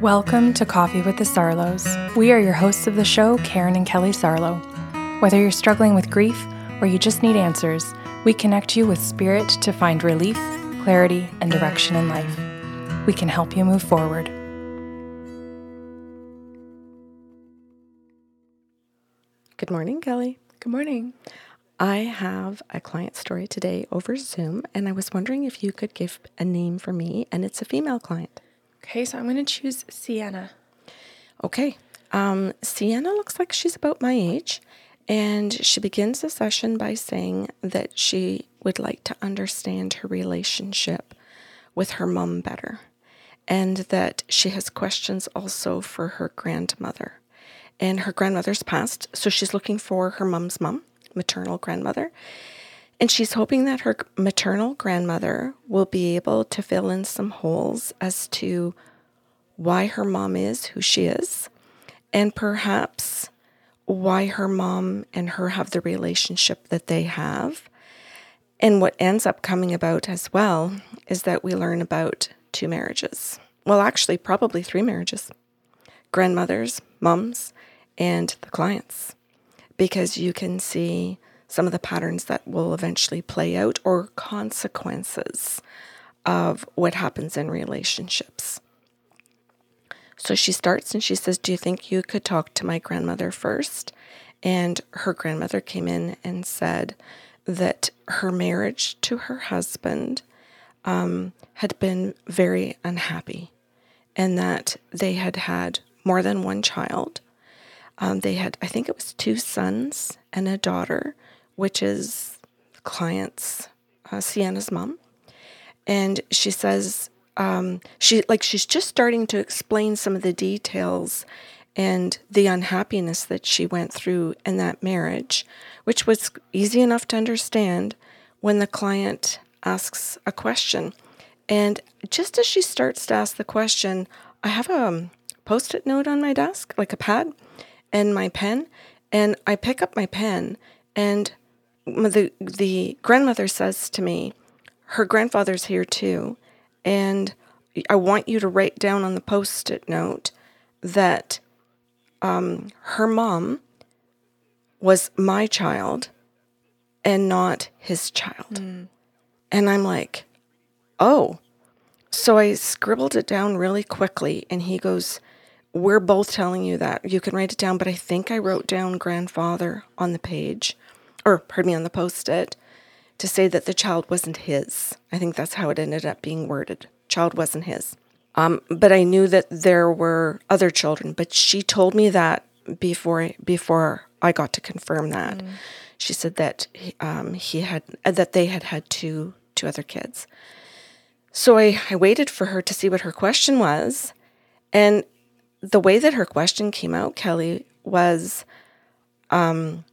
Welcome to Coffee with the Sarlos. We are your hosts of the show, Karen and Kelly Sarlo. Whether you're struggling with grief or you just need answers, we connect you with spirit to find relief, clarity, and direction in life. We can help you move forward. Good morning, Kelly. Good morning. I have a client story today over Zoom, and I was wondering if you could give a name for me, and it's a female client. Okay, so I'm going to choose Sienna. Okay. Um, Sienna looks like she's about my age, and she begins the session by saying that she would like to understand her relationship with her mom better, and that she has questions also for her grandmother. And her grandmother's passed, so she's looking for her mom's mom, maternal grandmother. And she's hoping that her maternal grandmother will be able to fill in some holes as to why her mom is who she is, and perhaps why her mom and her have the relationship that they have. And what ends up coming about as well is that we learn about two marriages. Well, actually, probably three marriages grandmothers, mums, and the clients, because you can see some of the patterns that will eventually play out or consequences of what happens in relationships. So she starts and she says, Do you think you could talk to my grandmother first? And her grandmother came in and said that her marriage to her husband um, had been very unhappy and that they had had more than one child. Um, they had, I think it was two sons and a daughter, which is client's uh, Sienna's mom. And she says um, she like she's just starting to explain some of the details and the unhappiness that she went through in that marriage, which was easy enough to understand when the client asks a question. And just as she starts to ask the question, I have a post it note on my desk, like a pad, and my pen. And I pick up my pen, and the the grandmother says to me, her grandfather's here too, and I want you to write down on the post-it note that um, her mom was my child and not his child. Mm. And I'm like, oh. So I scribbled it down really quickly, and he goes, We're both telling you that. You can write it down, but I think I wrote down grandfather on the page or pardon me, on the post it to say that the child wasn't his. I think that's how it ended up being worded. Child wasn't his. Um, but I knew that there were other children. But she told me that before before I got to confirm that. Mm. She said that um, he had uh, that they had had two two other kids. So I, I waited for her to see what her question was, and the way that her question came out, Kelly, was um,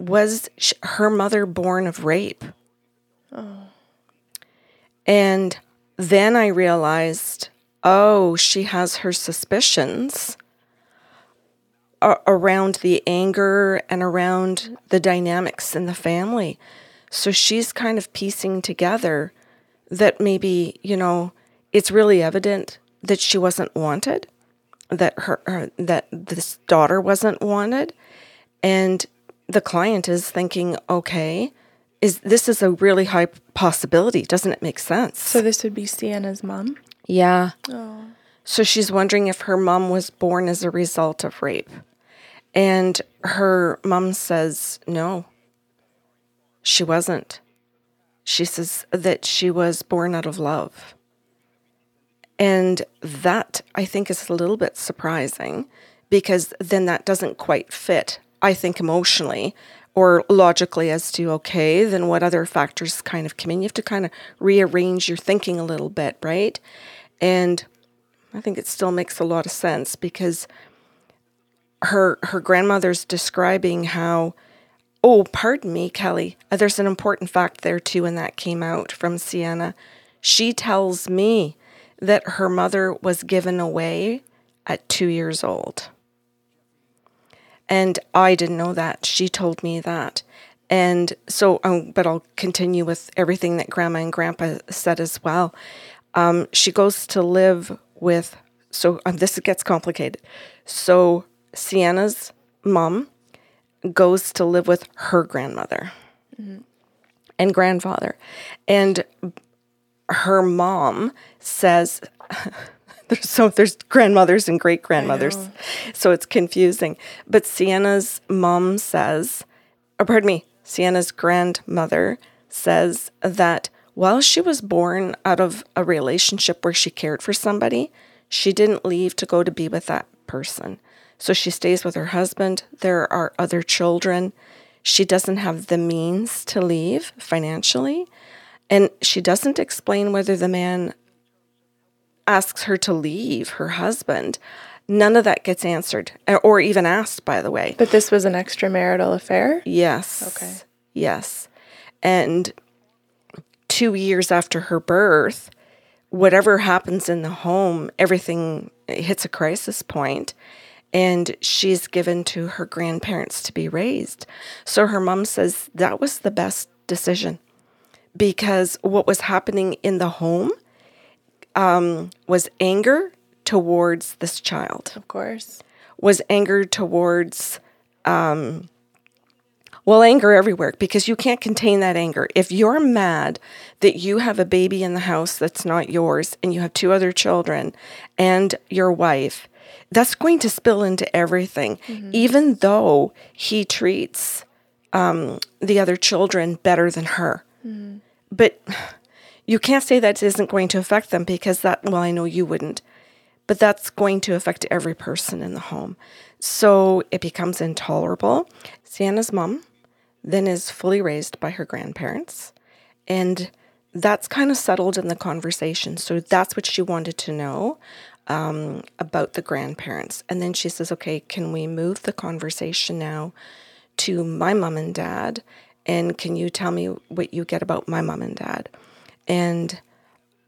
was her mother born of rape? Oh. And then I realized, oh, she has her suspicions uh, around the anger and around the dynamics in the family. So she's kind of piecing together that maybe, you know, it's really evident that she wasn't wanted, that her, her that this daughter wasn't wanted, and the client is thinking, okay, is this is a really high possibility? Doesn't it make sense? So this would be Sienna's mom. Yeah. Oh. So she's wondering if her mom was born as a result of rape. And her mom says, no, she wasn't. She says that she was born out of love. And that I think is a little bit surprising because then that doesn't quite fit I think emotionally or logically as to okay, then what other factors kind of come in. You have to kind of rearrange your thinking a little bit, right? And I think it still makes a lot of sense because her her grandmother's describing how oh, pardon me, Kelly. Uh, there's an important fact there too, and that came out from Sienna. She tells me that her mother was given away at two years old. And I didn't know that. She told me that. And so, um, but I'll continue with everything that Grandma and Grandpa said as well. Um, she goes to live with, so um, this gets complicated. So Sienna's mom goes to live with her grandmother and grandfather. And her mom says, there's so there's grandmothers and great grandmothers, so it's confusing. But Sienna's mom says, or pardon me, Sienna's grandmother says that while she was born out of a relationship where she cared for somebody, she didn't leave to go to be with that person. So she stays with her husband. There are other children. She doesn't have the means to leave financially. And she doesn't explain whether the man asks her to leave her husband. None of that gets answered eh, or even asked, by the way. But this was an extramarital affair? Yes. Okay. Yes. And two years after her birth, whatever happens in the home, everything hits a crisis point and she's given to her grandparents to be raised. So her mom says that was the best decision because what was happening in the home um, was anger towards this child, Of course. was anger towards, um, well, anger everywhere because you can't contain that anger. If you're mad that you have a baby in the house that's not yours and you have two other children and your wife, that's going to spill into everything, even though he treats um, the other children better than her. But you can't say that isn't going to affect them because that, well, I know you wouldn't, but that's going to affect every person in the home. So it becomes intolerable. Sienna's mom then is fully raised by her grandparents. And that's kind of settled in the conversation. So that's what she wanted to know um, about the grandparents. And then she says, okay, can we move the conversation now to my mom and dad? And can you tell me what you get about my mom and dad? And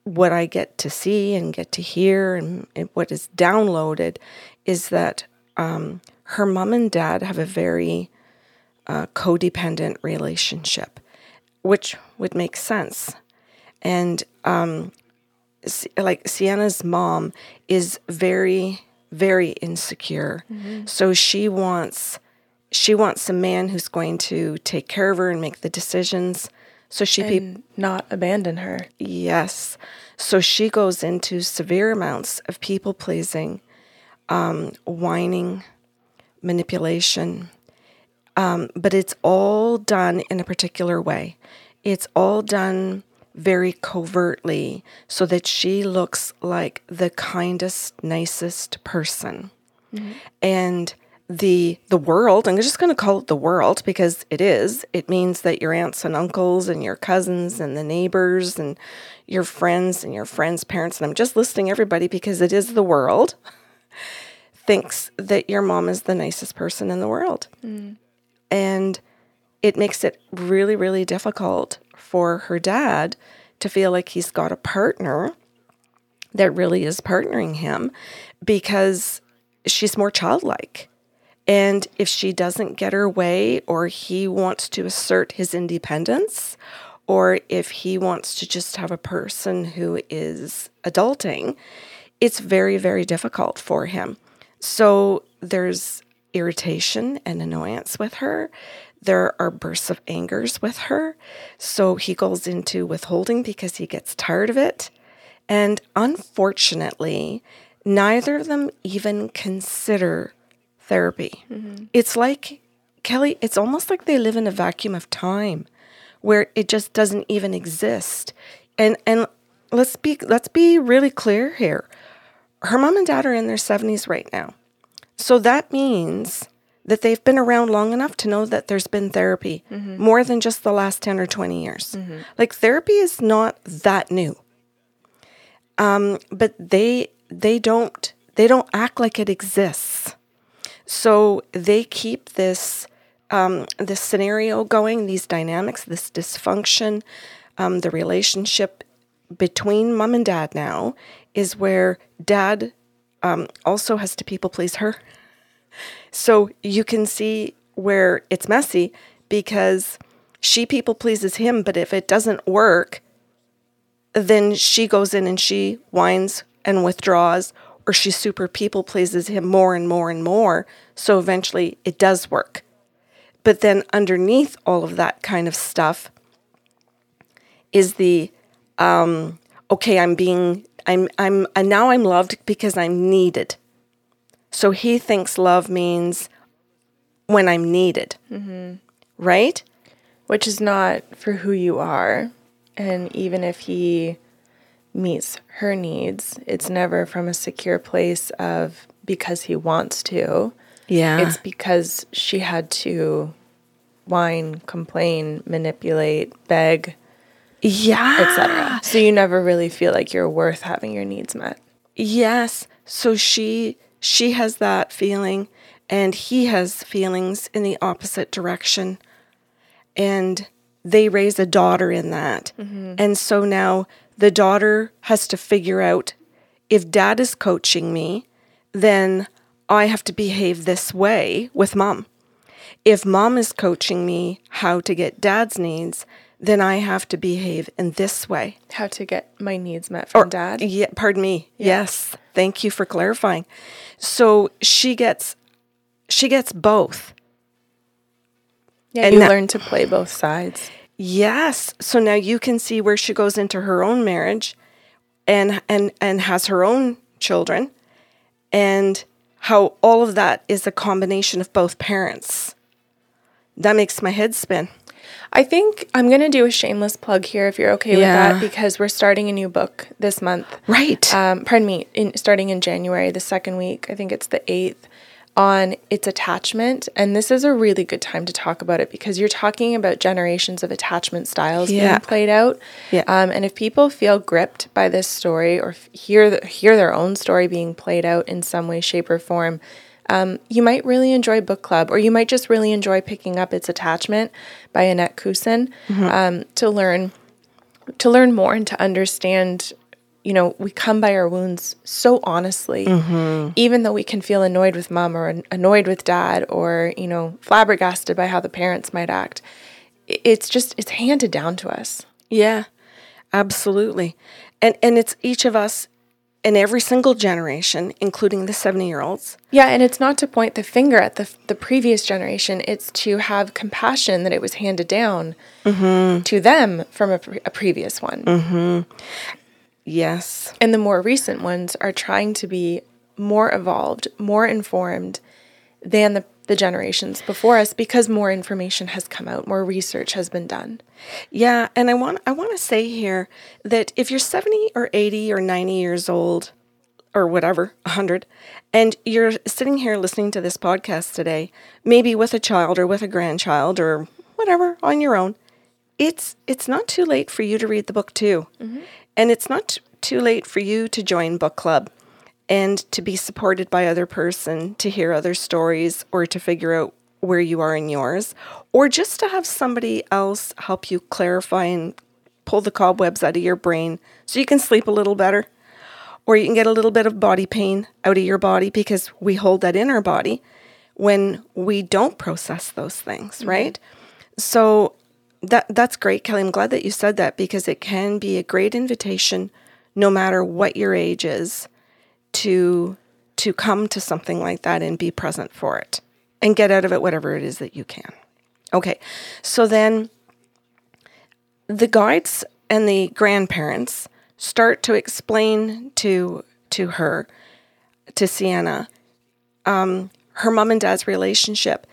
what I get to see and get to hear and, and what is downloaded is that um, her mom and dad have a very uh, codependent relationship, which would make sense. And um, like Sienna's mom is very, very insecure. So she wants she wants a man who's going to take care of her and make the decisions. So she pe- And not abandon her. Yes. So she goes into severe amounts of people pleasing, um, whining, manipulation. Um, but it's all done in a particular way. It's all done very covertly so that she looks like the kindest, nicest person. And the the world, I'm just going to call it the world because it is. It means that your aunts and uncles and your cousins and the neighbors and your friends and your friends' parents, and I'm just listing everybody because it is the world, thinks that your mom is the nicest person in the world. Hmm. And it makes it really, really difficult for her dad to feel like he's got a partner that really is partnering him because she's more childlike. And if she doesn't get her way, or he wants to assert his independence, or if he wants to just have a person who is adulting, it's very, very difficult for him. So there's irritation and annoyance with her. There are bursts of angers with her. So he goes into withholding because he gets tired of it. And unfortunately, neither of them even consider therapy. Mm-hmm. It's like, Kelly, it's almost like they live in a vacuum of time where it just doesn't even exist. And and let's be let's be really clear here. Her mom and dad are in their 70s right now. So that means that they've been around long enough to know that there's been therapy mm-hmm. more than just the last 10 or 20 years. Mm-hmm. Like therapy is not that new. Um, but they they don't they don't act like it exists. So they keep this um, this scenario going, these dynamics, this dysfunction, um, the relationship between mom and dad now is where dad um, also has to people please her. So you can see where it's messy because she people pleases him, but if it doesn't work, then she goes in and she whines, and withdraws, or she super people pleases him more and more and more. So eventually it does work. But then underneath all of that kind of stuff is the um, okay, I'm being I'm I'm and now I'm loved because I'm needed. So he thinks love means when I'm needed. Mm-hmm. Right? Which is not for who you are. And even if he meets her needs, it's never from a secure place of because he wants to. Yeah. It's because she had to whine, complain, manipulate, beg, yeah, etc. So you never really feel like you're worth having your needs met. Yes. So she she has that feeling and he has feelings in the opposite direction. And they raise a daughter in that. Mm-hmm. And so now the daughter has to figure out if dad is coaching me, then I have to behave this way with mom. If mom is coaching me how to get dad's needs, then I have to behave in this way. How to get my needs met from or, dad? Yeah, pardon me. Yeah. Yes. Thank you for clarifying. So she gets she gets both. Yeah, and you that, learn to play both sides. Yes. So now you can see where she goes into her own marriage and and and has her own children and how all of that is a combination of both parents. That makes my head spin. I think I'm going to do a shameless plug here if you're okay yeah. with that because we're starting a new book this month. Right. Um, pardon me, in, starting in January, the second week, I think it's the 8th, on its attachment. And this is a really good time to talk about it because you're talking about generations of attachment styles yeah. being played out. Yeah. Um, and if people feel gripped by this story or hear, the, hear their own story being played out in some way, shape, or form, um, you might really enjoy book club, or you might just really enjoy picking up its attachment by Annette Kussin mm-hmm. um, to learn to learn more and to understand. You know, we come by our wounds so honestly, mm-hmm. even though we can feel annoyed with mom or annoyed with dad, or you know, flabbergasted by how the parents might act. It's just it's handed down to us. Yeah, absolutely, and and it's each of us in every single generation, including the 70 year olds. Yeah, and it's not to point the finger at the, the previous generation, it's to have compassion that it was handed down mm-hmm. to them from a, a previous one. Mm-hmm. Yes. And the more recent ones are trying to be more evolved, more informed than the the generations before us because more information has come out, more research has been done. Yeah, and I want I want to say here that if you're 70 or 80 or 90 years old or whatever, 100, and you're sitting here listening to this podcast today, maybe with a child or with a grandchild or whatever on your own, it's it's not too late for you to read the book too. Mm-hmm. And it's not too late for you to join book club and to be supported by other person to hear other stories or to figure out where you are in yours or just to have somebody else help you clarify and pull the cobwebs out of your brain so you can sleep a little better or you can get a little bit of body pain out of your body because we hold that in our body when we don't process those things mm-hmm. right so that that's great kelly i'm glad that you said that because it can be a great invitation no matter what your age is to to come to something like that and be present for it and get out of it whatever it is that you can. Okay. So then the guides and the grandparents start to explain to to her to Sienna um, her mom and dad's relationship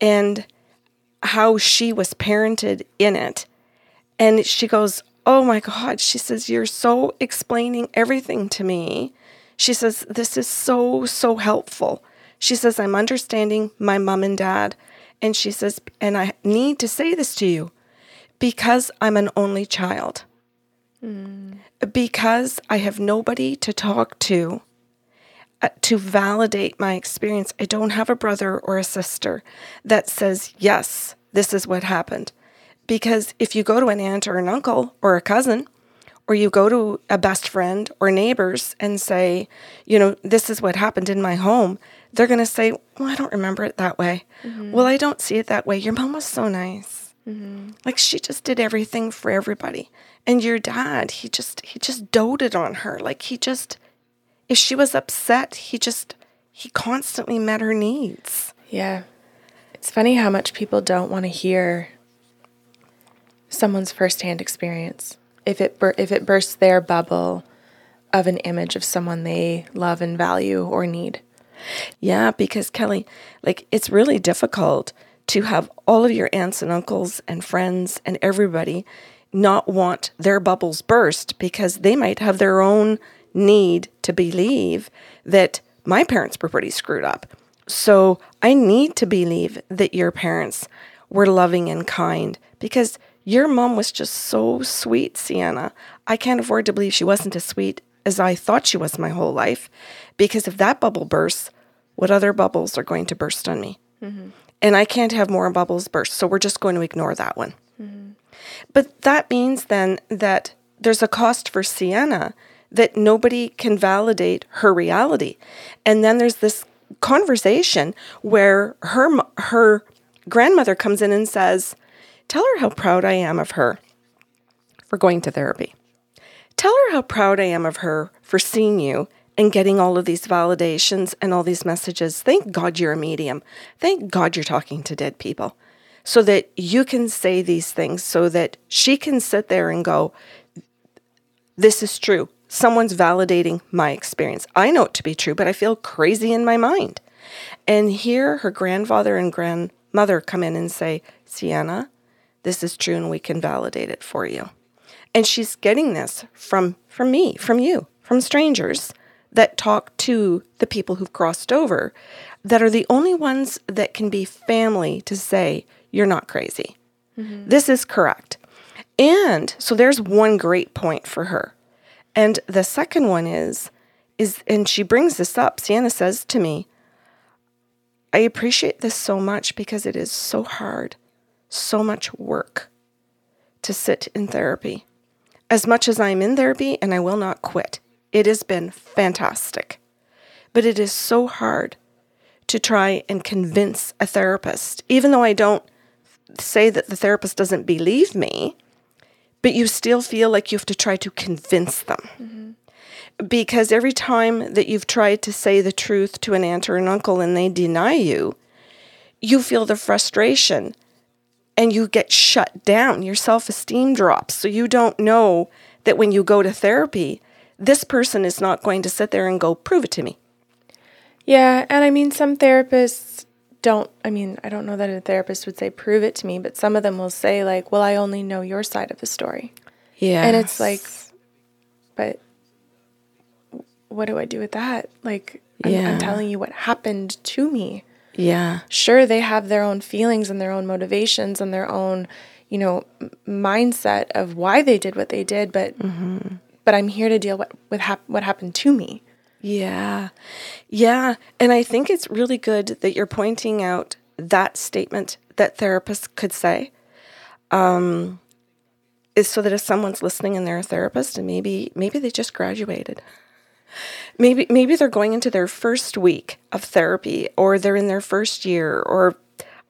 and how she was parented in it. And she goes, Oh my God. She says, You're so explaining everything to me. She says, This is so, so helpful. She says, I'm understanding my mom and dad. And she says, And I need to say this to you because I'm an only child. Mm. Because I have nobody to talk to to validate my experience. I don't have a brother or a sister that says, Yes, this is what happened. Because if you go to an aunt or an uncle or a cousin, or you go to a best friend or neighbors and say, you know, this is what happened in my home, they're going to say, well, I don't remember it that way. Mm-hmm. Well, I don't see it that way. Your mom was so nice. Mm-hmm. Like she just did everything for everybody. And your dad, he just he just doted on her. Like he just If she was upset, he just, he constantly met her needs. Yeah. It's funny how much people don't want to hear someone's firsthand experience. If it bur- if it bursts their bubble of an image of someone they love and value or need. Yeah, because Kelly, like it's really difficult to have all of your aunts and uncles and friends and everybody not want their bubbles burst because they might have their own need to believe that my parents were pretty screwed up. So I need to believe that your parents were loving and kind because your mom was just so sweet, Sienna. I can't afford to believe she wasn't as sweet as I thought she was my whole life because if that bubble bursts, what other bubbles are going to burst on me? Mm-hmm. And I can't have more bubbles burst. So we're just going to ignore that one. Mm-hmm. But that means then that there's a cost for Sienna that nobody can validate her reality. And then there's this conversation where her her grandmother comes in and says, "Tell her how proud I am of her for going to therapy. Tell her how proud I am of her for seeing you and getting all of these validations and all these messages. Thank God you're a medium. Thank God you're talking to dead people so that you can say these things so that she can sit there and go, This is true. Someone's validating my experience. I know it to be true, but I feel crazy in my mind. And here her grandfather and grandmother come in and say, Sienna, this is true and we can validate it for you. And she's getting this from from me, from you, from strangers that talk to the people who've crossed over that are the only ones that can be family to say, you're not crazy. Mm-hmm. This is correct. And so there's one great point for her. And the second one is, is, and she brings this up. Sienna says to me, I appreciate this so much because it is so hard, so much work to sit in therapy. As much as I'm in therapy, and I will not quit, it has been fantastic. But it is so hard to try and convince a therapist, even though I don't say that the therapist doesn't believe me, but you still feel like you have to try to convince them. Mm-hmm. Because every time that you've tried to say the truth to an aunt or an uncle and they deny you, you feel the frustration and you get shut down. Your self esteem drops. So you don't know that when you go to therapy, this person is not going to sit there and go, prove it to me. Yeah. And I mean, some therapists don't, I mean, I don't know that a therapist would say, prove it to me, but some of them will say, like, well, I only know your side of the story. Yeah. And it's like, but what do I do with that? Like, I'm, yeah. I'm telling you what happened to me. Yeah. Sure, they have their own feelings and their own motivations and their own, you know, mindset of why they did what they did, but mm-hmm but I'm here to deal what, with hap- what happened to me. Yeah. Yeah. And I think it's really good that you're pointing out that statement that therapists could say. Um, is so that if someone's listening and they're a therapist and maybe maybe they just graduated. Maybe maybe they're going into their first week of therapy or they're in their first year or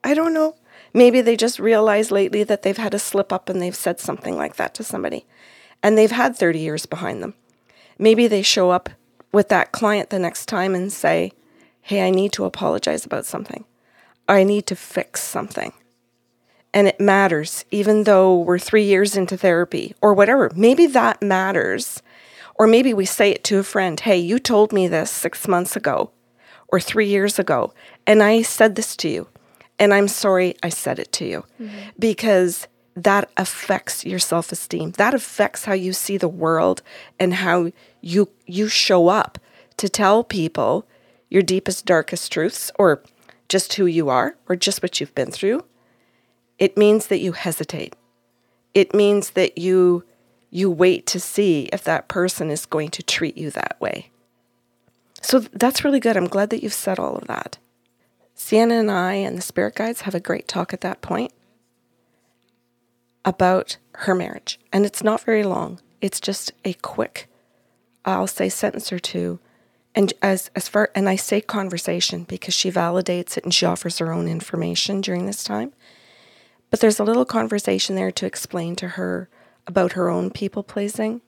I don't know. Maybe they just realized lately that they've had a slip up and they've said something like that to somebody and they've had 30 years behind them. Maybe they show up with that client the next time and say, Hey, I need to apologize about something. I need to fix something. And it matters, even though we're three years into therapy or whatever. Maybe that matters. Or maybe we say it to a friend Hey, you told me this six months ago or three years ago, and I said this to you. And I'm sorry I said it to you mm-hmm. because that affects your self-esteem. That affects how you see the world and how you you show up to tell people your deepest darkest truths or just who you are or just what you've been through. It means that you hesitate. It means that you you wait to see if that person is going to treat you that way. So that's really good. I'm glad that you've said all of that. Sienna and I and the spirit guides have a great talk at that point about her marriage. And it's not very long, it's just a quick, I'll say, sentence or two. And as, as far, and I say conversation because she validates it and she offers her own information during this time. But there's a little conversation there to explain to her about her own people pleasing,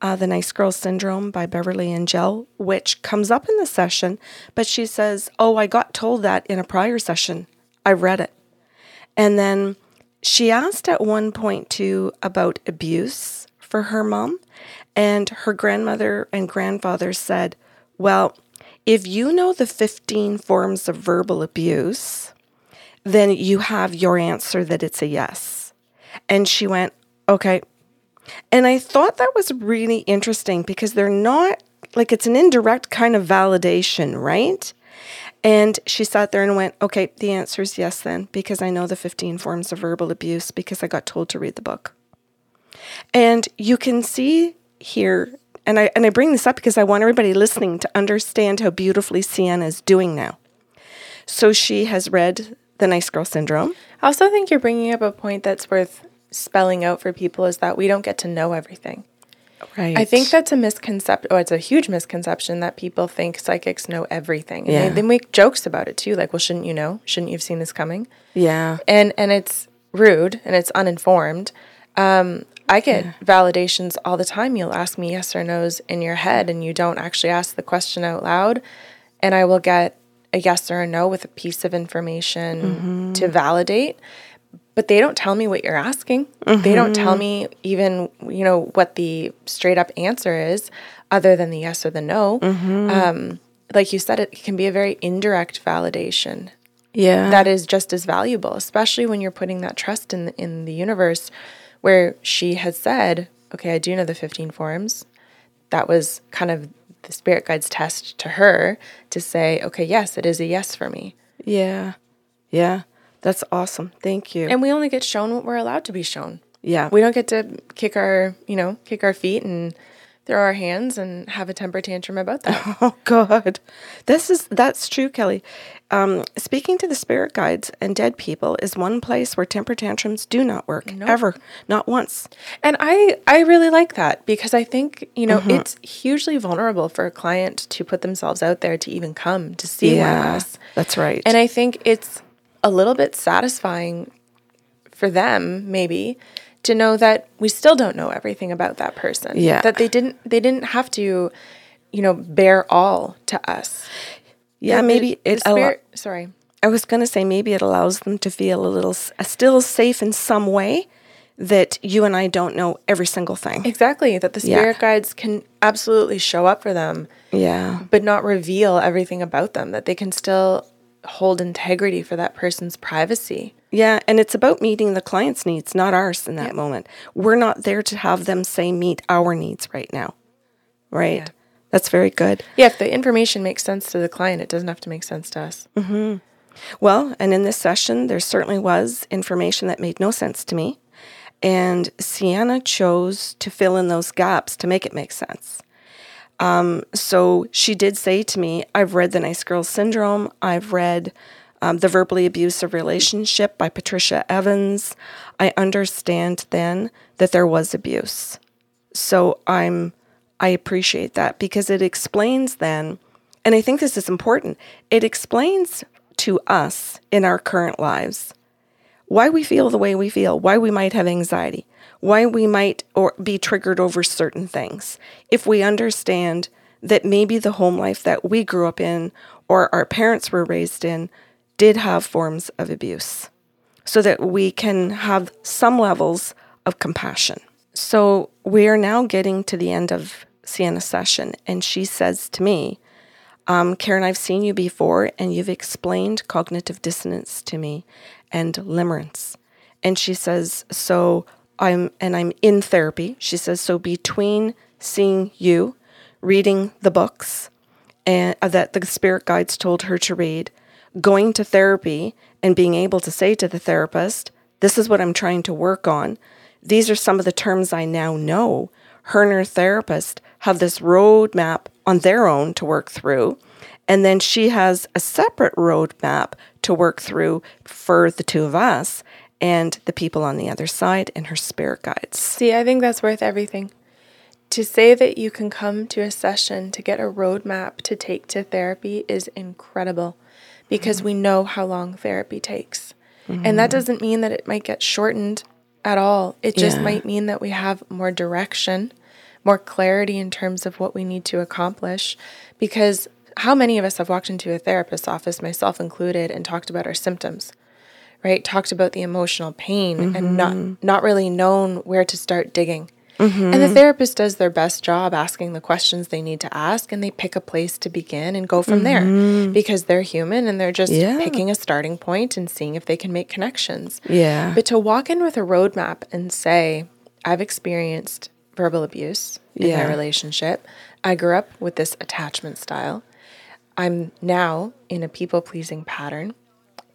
uh, The Nice Girl Syndrome by Beverly Engel, which comes up in the session, but she says, Oh, I got told that in a prior session. I read it. And then she asked at one point too about abuse for her mom. And her grandmother and grandfather said, Well, if you know the 15 forms of verbal abuse, then you have your answer that it's a yes. And she went, Okay. And I thought that was really interesting because they're not like it's an indirect kind of validation, right? And she sat there and went, Okay, the answer is yes, then, because I know the 15 forms of verbal abuse because I got told to read the book. And you can see here, and I, and I bring this up because I want everybody listening to understand how beautifully Sienna is doing now. So she has read The Nice Girl Syndrome. I also think you're bringing up a point that's worth spelling out for people is that we don't get to know everything. Right. I think that's a misconception. Oh, it's a huge misconception that people think psychics know everything. And Yeah. they, they make jokes about it too. Like, well, shouldn't you know? Shouldn't you have seen this coming? Yeah. And and it's rude and it's uninformed. Um, I get validations all the time. You'll ask me yes or no's in your head, and you don't actually ask the question out loud. And I will get a yes or a no with a piece of information to validate but they don't tell me what you're asking. They don't tell me even, you know, what the straight up answer is other than the yes or the no. Um, like you said, it can be a very indirect validation Yeah. that is just as valuable, especially when you're putting that trust in in the universe where she has said, okay, I do know the 15 forms. That was kind of the spirit guide's test to her to say, okay, yes, it is a yes for me. yeah. Yeah. That's awesome. Thank you. And we only get shown what we're allowed to be shown. yeah. We don't get to kick our, you know, kick our feet and throw our hands and have a temper tantrum about that. Oh God, this is that's true, Kelly. Um, speaking to the spirit guides and dead people is one place where temper tantrums do not work ever, not once. and I I really like that because I think, you know, it's hugely vulnerable for a client to put themselves out there to even come to see one of us. that's right. And I think it's a little bit satisfying for them maybe to know that we still don't know everything about that person. Yeah. That they didn't they didn't have to, you know, bear all to us. yeah, maybe the it. allo- spirit, sorry. I was going to say maybe it allows them to feel a little uh, still safe in some way that you and I don't know every single thing. Exactly. That the Yeah. spirit guides can absolutely show up for them, Yeah, but not reveal everything about them. That they can still hold integrity for that person's privacy. yeah, and it's about meeting the client's needs, not ours in that moment. We're not there to have them say meet our needs right now, right? Yeah. That's very good. Yeah, if the information makes sense to the client, it doesn't have to make sense to us. Mm-hmm. Well, and in this session, there certainly was information that made no sense to me. And Sienna chose to fill in those gaps to make it make sense. Um, so she did say to me, I've read The Nice Girl Syndrome. I've read um, The Verbally Abusive Relationship by Patricia Evans. I understand then that there was abuse. So I'm I appreciate that because it explains then, and I think this is important, it explains to us in our current lives why we feel the way we feel, why we might have anxiety, why we might or be triggered over certain things. If we understand that maybe the home life that we grew up in or our parents were raised in did have forms of abuse so that we can have some levels of compassion. So we are now getting to the end of Sienna's session, and she says to me, um, Karen, I've seen you before, and you've explained cognitive dissonance to me and limerence. And she says, so I'm, and I'm in therapy. She says, so between seeing you, reading the books, and uh, that the spirit guides told her to read, going to therapy and being able to say to the therapist, This is what I'm trying to work on. These are some of the terms I now know. Her and her therapist have this roadmap on their own to work through. And then she has a separate roadmap to work through for the two of us and the people on the other side and her spirit guides. See, I think that's worth everything. To say that you can come to a session to get a roadmap to take to therapy is incredible because we know how long therapy takes. And that mm-hmm. doesn't mean that it might get shortened at all. It just Yeah. might mean that we have more direction, more clarity in terms of what we need to accomplish. Because how many of us have walked into a therapist's office, myself included, and talked about our symptoms? Right? Talked about the emotional pain mm-hmm. and not not really known where to start digging. Mm-hmm. And the therapist does their best job asking the questions they need to ask, and they pick a place to begin and go from mm-hmm. there because they're human and they're just yeah. picking a starting point and seeing if they can make connections. Yeah. But to walk in with a roadmap and say, I've experienced verbal abuse in yeah. my relationship, I grew up with this attachment style. I'm now in a people pleasing pattern,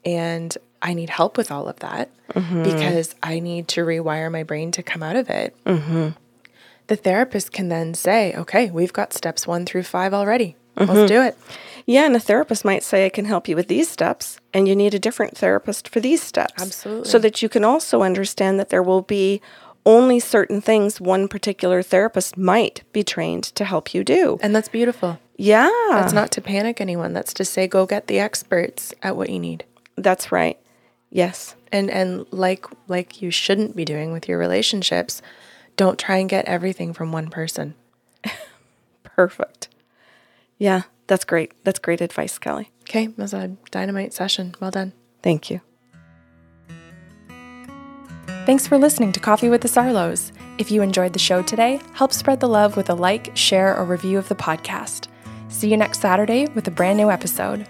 and I need help with all of that mm-hmm. because I need to rewire my brain to come out of it. Mm-hmm. The therapist can then say, okay, we've got steps one through five already. Mm-hmm. Let's do it. Yeah, and a therapist might say, I can help you with these steps, and you need a different therapist for these steps. Absolutely. So that you can also understand that there will be only certain things one particular therapist might be trained to help you do. And that's beautiful. Yeah. That's not to panic anyone. That's to say, go get the experts at what you need. That's right. Yes. And and like like you shouldn't be doing with your relationships, don't try and get everything from one person. Perfect. Yeah, that's great. That's great advice, Kelly. Okay, that was a dynamite session. Well done. Thank you. Thanks for listening to Coffee with the Sarlos. If you enjoyed the show today, help spread the love with a like, share, or review of the podcast. See you next Saturday with a brand new episode.